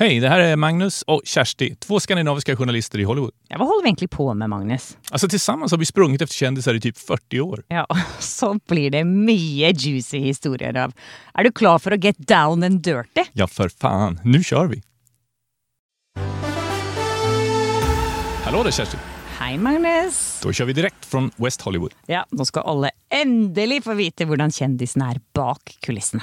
Hej, det här är Magnus och Kersti, två skandinaviska journalister i Hollywood. Ja, vad håller vi egentligen på med, Magnus? Alltså tillsammans har vi sprungit efter kändisar i typ 40 år. Ja, så blir det mycket juicy historier av. Är du klar för att get down and dirty? Ja, för fan. Nu kör vi! Hallå där Kersti! Hej Magnus! Då kör vi direkt från West Hollywood. Ja, nu ska alla äntligen få veta hur kändisen är bak kulisserna.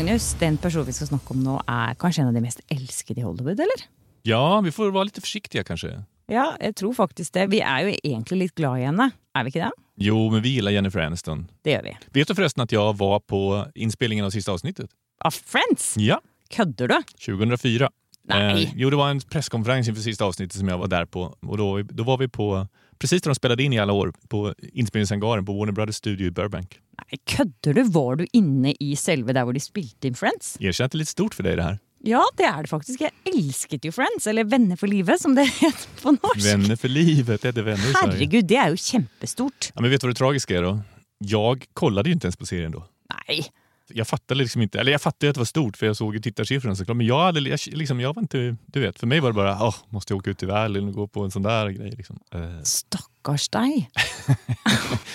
Magnus, den person vi ska snacka om nu är kanske en av de mest älskade i Hollywood, eller? Ja, vi får vara lite försiktiga kanske. Ja, jag tror faktiskt det. Vi är ju egentligen lite glada i henne. Är vi inte det? Jo, men vi gillar Jennifer Aniston. Det gör vi. Vet du förresten att jag var på inspelningen av sista avsnittet? Av Friends? Ja, Köddar du? 2004. Nej. Eh, jo, det var en presskonferens inför sista avsnittet som jag var där på. Och då, då var vi på, precis där de spelade in i alla år, på inspelningshangaren på Warner Brothers studio i Burbank. Nej, köddar du? Var du inne i själva där hvor de spelade in Friends? Erkänn att det är lite stort för dig det här. Ja, det är det faktiskt. Jag älskade ju Friends, eller Vänner för livet som det heter på norsk. Vänner för livet, det heter vänner. Herregud, det är ju kämpestort. Ja, men vet du vad det tragiska är då? Jag kollade ju inte ens på serien då. Nej, Jag fattade liksom inte, eller jag fattade att det var stort för jag såg ju tittarsiffrorna såklart. Men jag, hade, jag, liksom, jag var inte, du vet, för mig var det bara, åh, måste jag åka ut i världen och gå på en sån där grej. Liksom. Eh, stackars dig.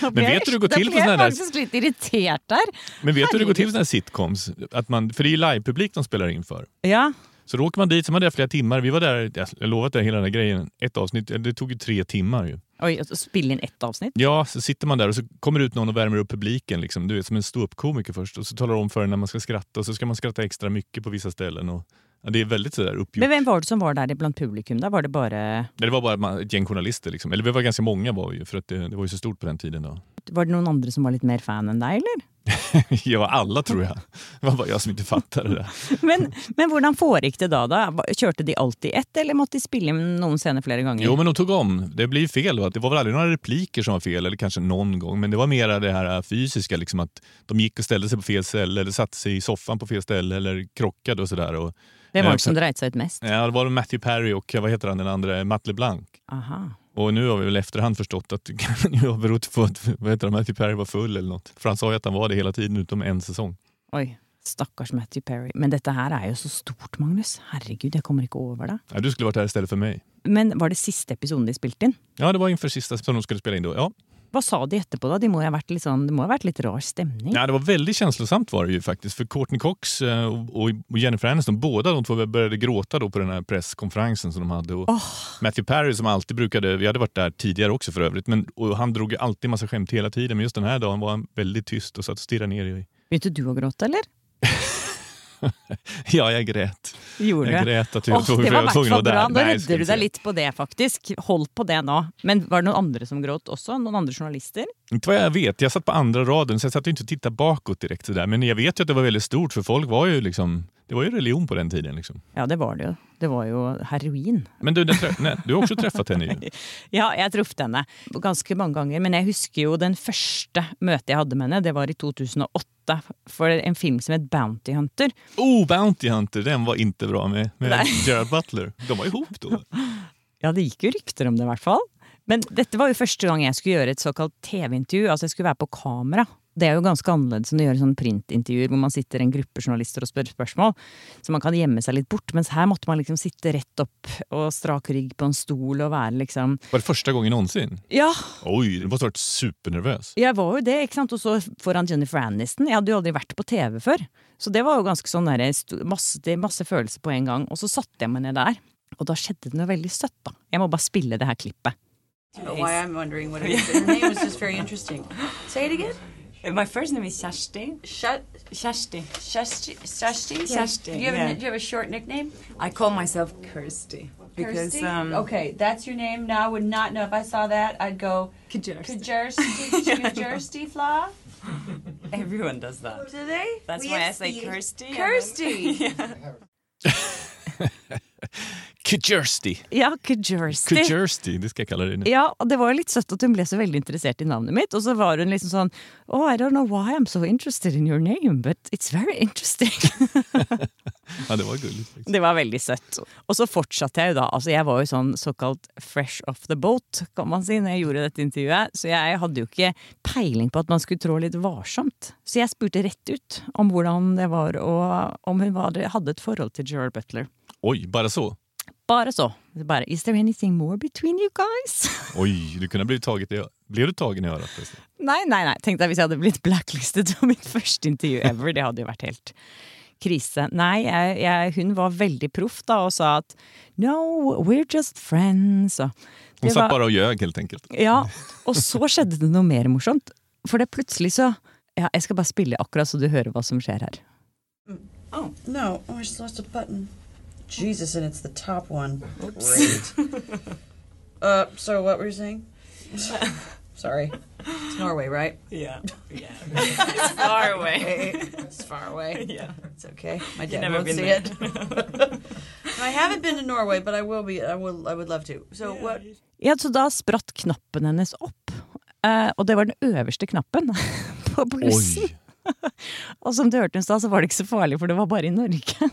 Men vet du hur det går till på är faktiskt lite irriterad där. Men vet du hur det går till Herregud. på såna här sitcoms? Att man, för det är ju livepublik de spelar in för. Ja, Så åker man dit, så man är där flera timmar. Vi var där, jag lovar det hela den grejen, ett avsnitt, det tog ju tre timmar ju. oj, spela in ett avsnitt. Ja, så sitter man där och så kommer ut någon och värmer upp publiken, liksom, du vet, som en ståuppkomiker först. Och så talar de om för en när man ska skratta och så ska man skratta extra mycket på vissa ställen. Och, ja, det är väldigt sådär uppgjort. Men vem var det som var där bland publikum? Där var det bara, Nej, Det var bara ett gäng journalister. Liksom. Eller vi var ganska många var ju, för att det, det var ju så stort på den tiden. Då. var det någon andra som var lite mer fan än dig eller? ja, alla tror jag. Det var bara jag som inte fattade det. Men, men hur foregick det då, då? Körde de alltid ett eller måste de spela någon scener flera gånger? Jo, men de tog om. Det blir fel. Va? Det var väl aldrig några repliker som var fel, eller kanske någon gång. Men det var mer det här fysiska, liksom att de gick och ställde sig på fel ställe, eller satte sig i soffan på fel ställe, eller krockade och sådär. Och, det var det som drejde sig mest. Ja, det var Matthew Perry och vad heter han den andra, Matt LeBlanc. Aha. Och nu har vi väl efterhand förstått att det kan ha berott på att vad heter han, Matthew Perry var full eller något. För han sa ju att han var det hela tiden utom en säsong. Oj, stackars Matthew Perry. Men detta här är ju så stort, Magnus. Herregud, jag kommer inte över det. Ja, du skulle varit här istället för mig. Men var det sista episoden de spelade in? Ja, det var inför sista som de skulle spela in då. Ja, Vad sa de efterpå då? Det må ha varit lite, sån, det må ha varit lite rar stämning. Ja, det var väldigt känslosamt var det ju faktiskt. För Courtney Cox eh, och Jennifer Aniston, båda de två började gråta då på den här presskonferensen som de hade. Och Matthew Perry som alltid brukade, vi hade varit där tidigare också för övrigt, men, och han drog alltid massa skämt hela tiden. Men just den här dagen var han väldigt tyst och satt och stirrade ner i... Vet du att gråta eller? Ja, jag grät. Gjorde Jag du? grät att Åh, jag var det var i tvungen att vara där. Nå ska redder du deg säga. litt på det, faktisk. Hold på det nå. Men var det noen andre som gråt også? Noen andre journalister? Inte vad jag vet. Jag satt på andra raden så jag satt ju inte och tittade bakåt direkt. Sådär. Men jag vet ju att det var väldigt stort för folk var ju liksom, det var ju religion på den tiden. Liksom. Ja, det var det jo. Det var jo heroin. Men du, nej, du har också träffat henne ju. Ja, jeg traff henne ganske mange ganger. Men jeg husker jo den første møtet jeg hadde med henne. Det var i 2008 for en film som het Bounty Hunter. Oh, Bounty Hunter, den var inte bra med, med. Gerard Butler. De var ihop då. Ja, det gikk jo rykter om det, i hvert fall. Men dette var jo første gang jeg skulle gjøre et såkalt TV-intervju. Altså jeg skulle være på kamera. Det er jo ganske annerledes enn å gjøre sånn printintervjuer hvor man sitter en gruppe journalister og spør spørsmål. Så man kan gjemme seg litt bort. Mens her måtte man liksom sitte rett opp og strak rygg på en stol og være liksom Var det första gången någonsin? Ja, Oj, du måste ha varit supernervös. jeg var jo det, ikke sant. Og så foran Jennifer Aniston. Jeg hadde jo aldri vært på TV før. Så det var jo ganske sånn der, masse, det- masse følelser på en gang. Og så satte jeg meg ned der. Og da skjedde det noe veldig søtt, da. Jeg må bare spille det her klippet. Why I'm wondering what it is. Her name was just very interesting. Say it again. My first name is Kjersti. Shut. Kjersti. Shasti. Shasti. Kjersti, Do you have, a, do you have a short nickname? I call myself Kirsty because Kirsty? um, okay, that's your name. Now I would not know if I saw that. I'd go Kjersti. Kjersti. Kjersti Fla. Everyone does that. Do they? That's We why I say Kirsty. Kirsty. Kjersti. Ja, Kjersti. Kjersti, det ska jag kalla det nu. Ja, og det var jo litt søtt at hun ble så veldig interessert i navnet mitt. Og så var hun liksom sånn Oh, I don't know why I'm so interested in your name, but it's very interesting. Ja, det var gulligt. faktiskt. Det var veldig søtt. Og så fortsatte jeg jo da. Altså, jeg var jo sånn såkalt fresh off the boat, kan man si, når jeg gjorde dette intervjuet. Så jeg hadde jo ikke peiling på at man skulle trå litt varsomt. Så jeg spurte rett ut om hvordan det var, og om hun var, hadde et forhold til Gerard Butler. Oj, bara så? Bare så. Bare, Is there anything more between you guys? Oj, du kunde ha blivit taget i Blev du tagen i örat? nei, nei. Tenk deg hvis jeg hadde blitt blacklisted på mitt første intervju ever. Det hadde jo vært helt krise. Nei, jeg, jeg, hun var veldig proff da og sa at no, we're just friends. Og Hon satt var- bara och ljög helt enkelt. Ja, og så skjedde det noe mer morsomt. For det plutselig så ja, Jeg skal bare spille akkurat så du hører hva som skjer her. Oh no! Oh, I just lost a button. Jesus, and it's the top one. Great. uh, so what were you saying? Sorry, it's Norway, right? Yeah. Yeah. it's far away. It's far away. Yeah. It's okay. My dad never won't been see there. it. I haven't been to Norway, but I will be. I will. I would love to. So what? Ja, Så da spratt knappen hennes opp. Eh, og det var den øverste knappen på blussen. Oj! Og som du i stad, så var det ikke så farlig, for det var bare i Norge.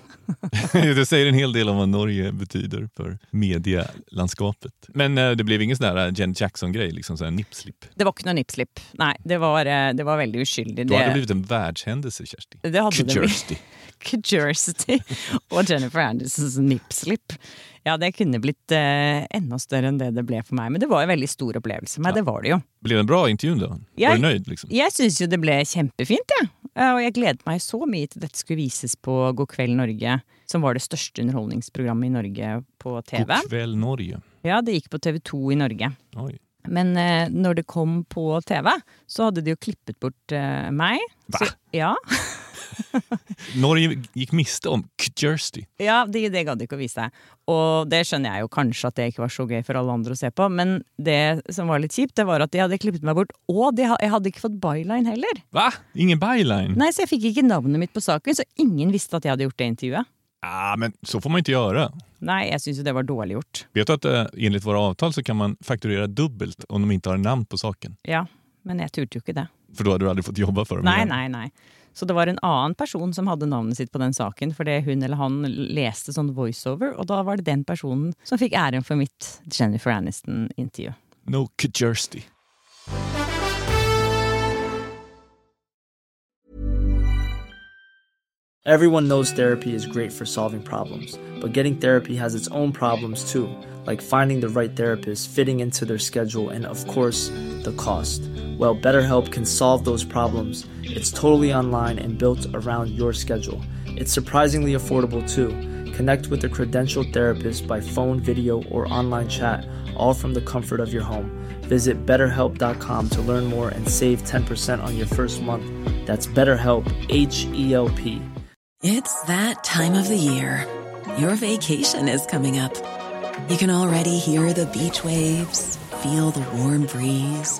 det säger en hel del om vad Norge betyder för medielandskapet. Men eh, det blev ingen sån där Jen Jackson-grej, liksom sån nipslip. Det var ikke noe nippslipp. Nei, det var, eh, det var veldig uskyldig. Då hade det blivit en världshändelse, Kersti. det blitt. Kjersti. Jersey og Jennifer Andersons nipslip. Ja, det kunne blitt eh, enda større enn det det ble for meg. Men det var en veldig stor opplevelse. Men det var det jo. Blev det en bra intervju då? Var Jag- du nöjd? Liksom? Jeg syns jo det ble kjempefint, jeg. Ja. Og jeg gledet meg så mye til dette skulle vises på God kveld Norge, som var det største underholdningsprogrammet i Norge på TV. God kväll Norge. Ja, det gikk på TV2 i Norge. Oj. Men eh, når det kom på TV, så hadde de jo klippet bort eh, meg. Va? Så, ja. Norge gick miste om Kjersti. Ja, det, det gadd de ikke å vise. Og det skjønner jeg jo kanskje at det ikke var så gøy for alle andre å se på, men det som var litt kjipt, det var at de hadde klippet meg bort, og de, jeg hadde ikke fått byline heller. Va? Ingen byline? Nei, så jeg fikk ikke navnet mitt på saken, så ingen visste at jeg hadde gjort det intervjuet. Ah, men så får man inte göra. Nei, jeg syns jo det var dårlig gjort. Vet du att eh, enligt våra avtal så kan man fakturera dubbelt om de inte har namn på saken? Ja, men jeg turte jo ikke det. För då hade du aldrig fått jobba för dem igen. nei, nei. Så det var en annen person som hadde navnet sitt på den saken, fordi hun eller han leste sånn voiceover, og da var det den personen som fikk æren for mitt Jennifer Aniston-intervju. No Kjersti. Everyone knows therapy is great for solving problems, but getting therapy has its own problems too, like finding the right therapist, fitting into their schedule, and of course, the cost. Well, BetterHelp can solve those problems. It's totally online and built around your schedule. It's surprisingly affordable too. Connect with a credentialed therapist by phone, video, or online chat, all from the comfort of your home. Visit betterhelp.com to learn more and save 10% on your first month. That's BetterHelp, H E L P. It's that time of the year. Your vacation is coming up. You can already hear the beach waves, feel the warm breeze,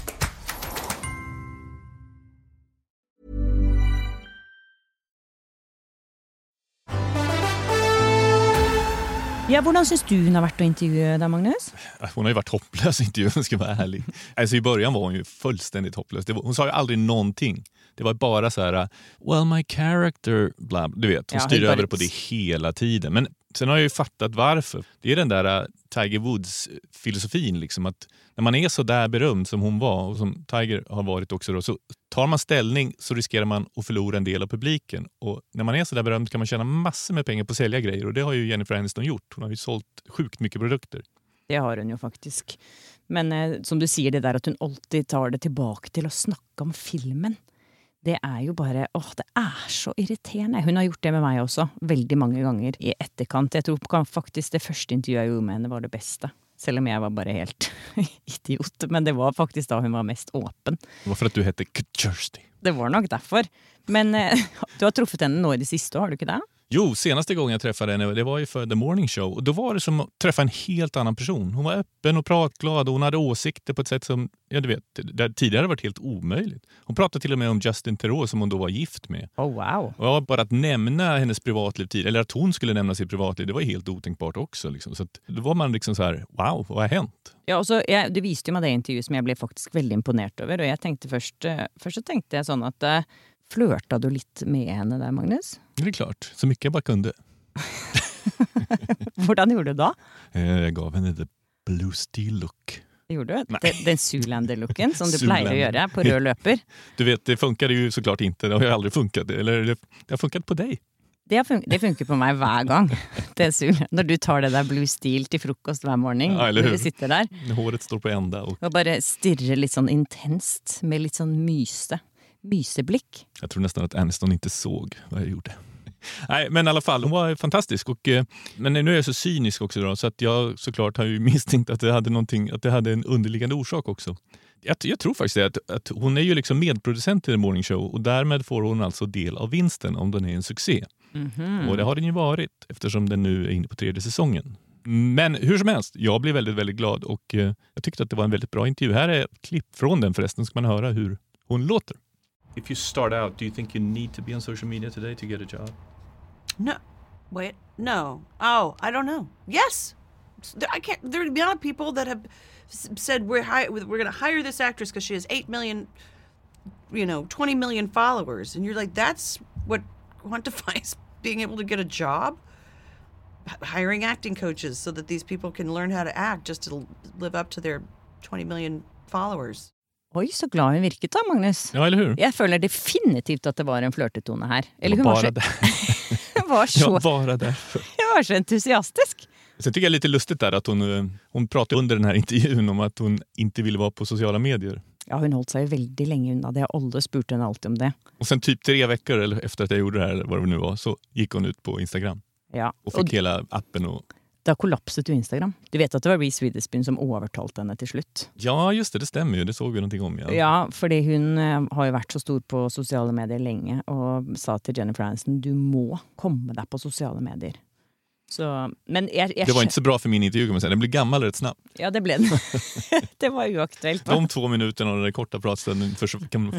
Ja, Hvordan syns du hun har vært å intervjue deg, Magnus? Hon har ju varit hopplös i intervjun, om jag ska vara ärlig. Alltså, I början var hon ju fullständigt hopplös. Var, hon sa ju aldrig någonting. Det var bara så här, well my character, bla, du vet. Hon Ja, styr helt över på det hela tiden. Men sen har jag ju fattat varför. Det är den där äh, Tiger Woods-filosofin, liksom, att när man är så där berömd som hon var och som Tiger har varit också, då, så tar man ställning så riskerar man att förlora en del av publiken. Och när man är så där berömd kan man tjäna massor med pengar på att sälja grejer och det har ju Jennifer Aniston gjort. Hon har ju sålt sjukt mycket produkter. Det har hon ju faktiskt. Men eh, som du säger, det där att hon alltid tar det tillbaka till att snacka om filmen. Det är ju bara... Åh, det är så irriterande. Hon har gjort det med mig också, väldigt många gånger i efterhand. Jag tror faktiskt det första intervjuet jag gjorde med henne, var det bästa. Selv om jeg var bare helt idiot. Men det var faktisk da hun var mest åpen. Det var för att du hette Kirsty. Det var nok derfor. Men eh, du har truffet henne nå i det siste, har du ikke det? Jo, senaste gången jag träffade henne det var ju för The Morning Show. Och Då var det som att träffa en helt annan person. Hon var öppen och pratglad och hon hade åsikter på ett sätt som ja, du vet, det tidigare varit helt omöjligt. Hon pratade till och med om Justin Theroux som hon då var gift med. Oh, wow. Och ja, bara att nämna hennes privatliv, tid- eller att hon skulle nämna sitt privatliv, det var helt otänkbart också. Liksom. Så att, då var man liksom så här, wow, vad har hänt? Ja, og så, jeg, Du viste jo meg det intervjuet som jeg ble faktisk veldig imponert over. Og jeg tenkte først, eh, først så tenkte jeg sånn at eh, Flørta du litt med henne der, Magnus? Det är klart, så mycket jag bara kunde. Hvordan gjorde du da? Eh, Jag gav henne the blue steel look. Gjorde du? Nei. Den, Zoolander-looken som du pleier å Zoolander. gjøre på rød løper. Du vet, det funkade ju såklart inte. Det har ju aldrig funkat. Eller det, har funkat på dig. Det, fun det funker på meg hver gang. Det Zool- Når du tar det der blue steel til frokost hver morgen, Ja, hur? du sitter der Håret står på ända. Och og bare stirrer litt sånn intenst med litt sånn myse. Myseblikk. jag tror nästan att Aniston inte såg vad jag gjorde. Nej, men i alla fall, hon var fantastisk. Och, eh, men nu är jag så cynisk också då, så att jag såklart har ju misstänkt att det hade, någonting, att det hade en underliggande orsak också. Jag, jag tror faktiskt det, att, att hon är ju liksom medproducent till The Morning Show och därmed får hon alltså del av vinsten om den är en succé. Och det har den ju varit eftersom den nu är inne på tredje säsongen. Men hur som helst, jag blev väldigt, väldigt glad och eh, jag tyckte att det var en väldigt bra intervju. Här är ett klipp från den förresten, ska man höra hur hon låter. If you start out, do you think you need to be on social media today to get a job? No, wait, no. Oh, I don't know. Yes, There- I can't. There are beyond people that have said we're hi- we're going to hire this actress because she has eight million, you know, twenty million followers, and you're like, that's what quantifies being able to get a job. H- hiring acting coaches so that these people can learn how to act just to live up to their twenty million followers. Oi, så glad hun virket da, Magnus. Ja, eller hur? Jeg føler definitivt at det var en flørtetone her. Eller Det hun var var, så, hun var, bara därför. hun var så entusiastisk. Sen tycker jag det är lite lustigt där att hon, eh, hon pratade under den här intervjun om att hon inte ville vara på sociala medier. Ja, hun holdt seg jo veldig lenge unna det. Alle spurte henne alltid om det. Och sen typ tre veckor eller efter att jag gjorde det här, vad det nu var, så gick hon ut på Instagram Ja, och fick hela appen. Och, da kollapset jo Instagram. Du vet at det var Reece Witherspoon som overtalte henne til slutt. ja, just det, det stämmer ju. Det såg vi någonting om. Ja. Ja, fordi hun eh, har jo vært så stor på sosiale medier lenge, og sa til Jennifer Aniston du må komme deg på sosiale medier. Så, men jeg, jeg Det var inte så bra för min intervju kan man säga. Den blev gammal rätt snabbt. Ja, det ble den. det var uaktuelt. De två minuterna och den där korta pratstunden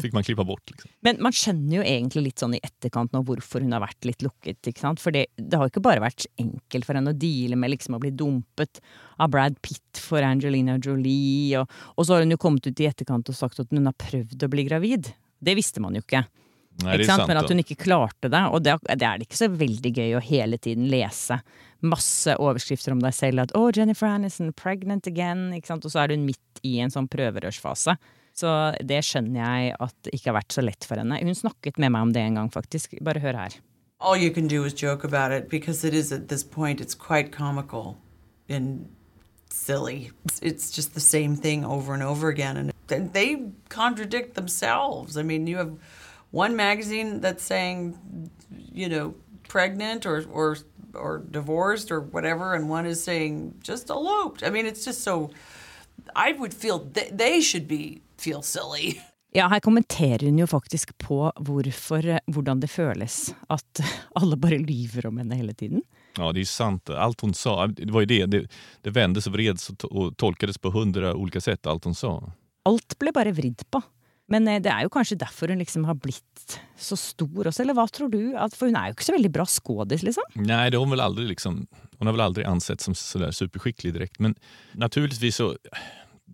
fick man klippa bort. Liksom. Men man skjønner jo egentlig litt sånn i etterkant nå hvorfor hun har vært litt lukket. For det, det har jo ikke bare vært enkelt for henne å deale med liksom å bli dumpet av Brad Pitt for Angelina Jolie. Og, og så har hun jo kommet ut i etterkant og sagt at hun har prøvd å bli gravid. Det visste man jo ikke. Är sant? sant. Men at hun ikke klarte det. Og det, det er ikke så veldig gøy å hele tiden lese masse overskrifter om deg selv. At 'Å, Jennifer Aniston, pregnant again'. ikke sant? Og så er hun midt i en sånn prøverørsfase. Så det skjønner jeg at det ikke har vært så lett for henne. Hun snakket med meg om det en gang, faktisk. Bare hør her. all you can do is joke about it because it is at this point it's quite comical and silly it's, just the same thing over and over again and they contradict themselves i mean you have one magazine that's saying you know pregnant or or or divorced or whatever and one is saying just eloped i mean it's just so i would feel they, they should be feel silly Ja, her kommenterer hun jo faktisk på hvorfor, eh, hvordan det føles at alle bare lyver om henne hele tiden. Ja, det är ju sant. Allt hon sa, det var ju det. Det, det vändes och vreds och, to- och tolkades på hundra olika sätt, allt hon sa. Alt ble bare vridd på. Men eh, det er jo kanskje derfor hun liksom har blitt så stor også, eller hva tror du? At, for hun er jo ikke så veldig bra skådis, liksom. Nej, det har hon väl aldrig liksom, hon har väl aldrig ansett som sådär superskicklig direkt. Men naturligtvis så,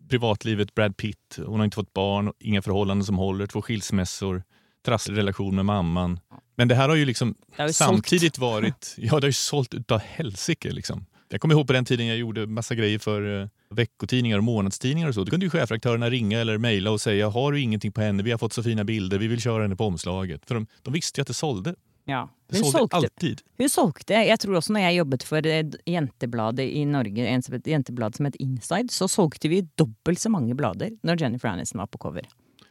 privatlivet, Brad Pitt, hon har inte fått barn, inga förhållanden som håller, två skilsmässor, trasslig relation med mamman. Men det här har ju liksom har ju samtidigt varit, ja det har ju sålt utav helsike liksom. Jag kommer ihåg på den tiden jag gjorde massa grejer för eh, veckotidningar och månadstidningar och så. Då kunde ju chefredaktörerna ringa eller mejla och säga har du ingenting på henne, vi har fått så fina bilder, vi vill köra henne på omslaget. För de, de visste ju att det sålde. Ja. Det Hun sålde solgte, alltid. hun solgte Jeg tror også når jeg jobbet for et jentebladet i Norge, het- jenteblad som het Inside, så solgte vi dobbelt så mange blader når Jennifer Aniston var på cover.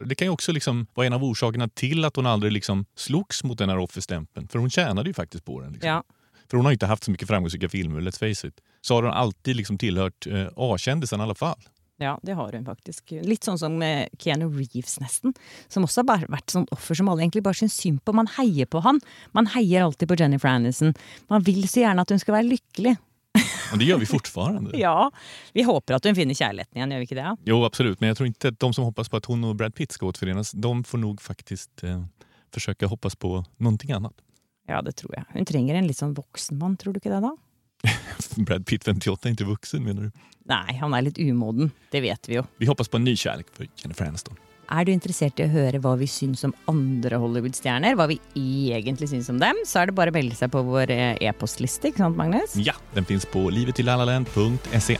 Det kan ju också liksom vara en av orsakerna till att hon aldrig liksom slogs mot den här offerstämpeln. För hon tjänade ju faktiskt på den. Liksom. Ja. För hon har inte haft så mycket framgångsrika filmer, let's face it. Så har hon alltid liksom tillhört eh, A-kändisen i alla fall. Ja, det har hun faktisk. Litt sånn som med Keanu Reeves, nesten. Som også har bare vært sånn offer som alle egentlig bare syns synd på. Man heier på han. Man heier alltid på Jennifer Aniston. Man vil så gjerne at hun skal være lykkelig. Och det gör vi fortfarande. Ja, vi håper at hun finner kjærligheten igjen, gjør vi ikke det? Jo, absolut. Men jag tror inte att de som hoppas på att hon och Brad Pitt ska återförenas, de får nog faktiskt eh, försöka hoppas på någonting annat. Ja, det tror jeg. Hun trenger en litt sånn voksen mann, tror du ikke det, da? Brad Pitt 58 är inte vuxen menar du? Nei, han er litt umoden. Det vet vi jo. Vi hoppas på en ny kärlek för Jennifer Aniston. Er du interessert i å høre hva vi syns om andre Hollywood-stjerner, hva vi egentlig syns om dem, så er det bare å melde seg på vår eh, e-postliste, ikke sant, Magnus? Ja, den finns på livetillalaland.se.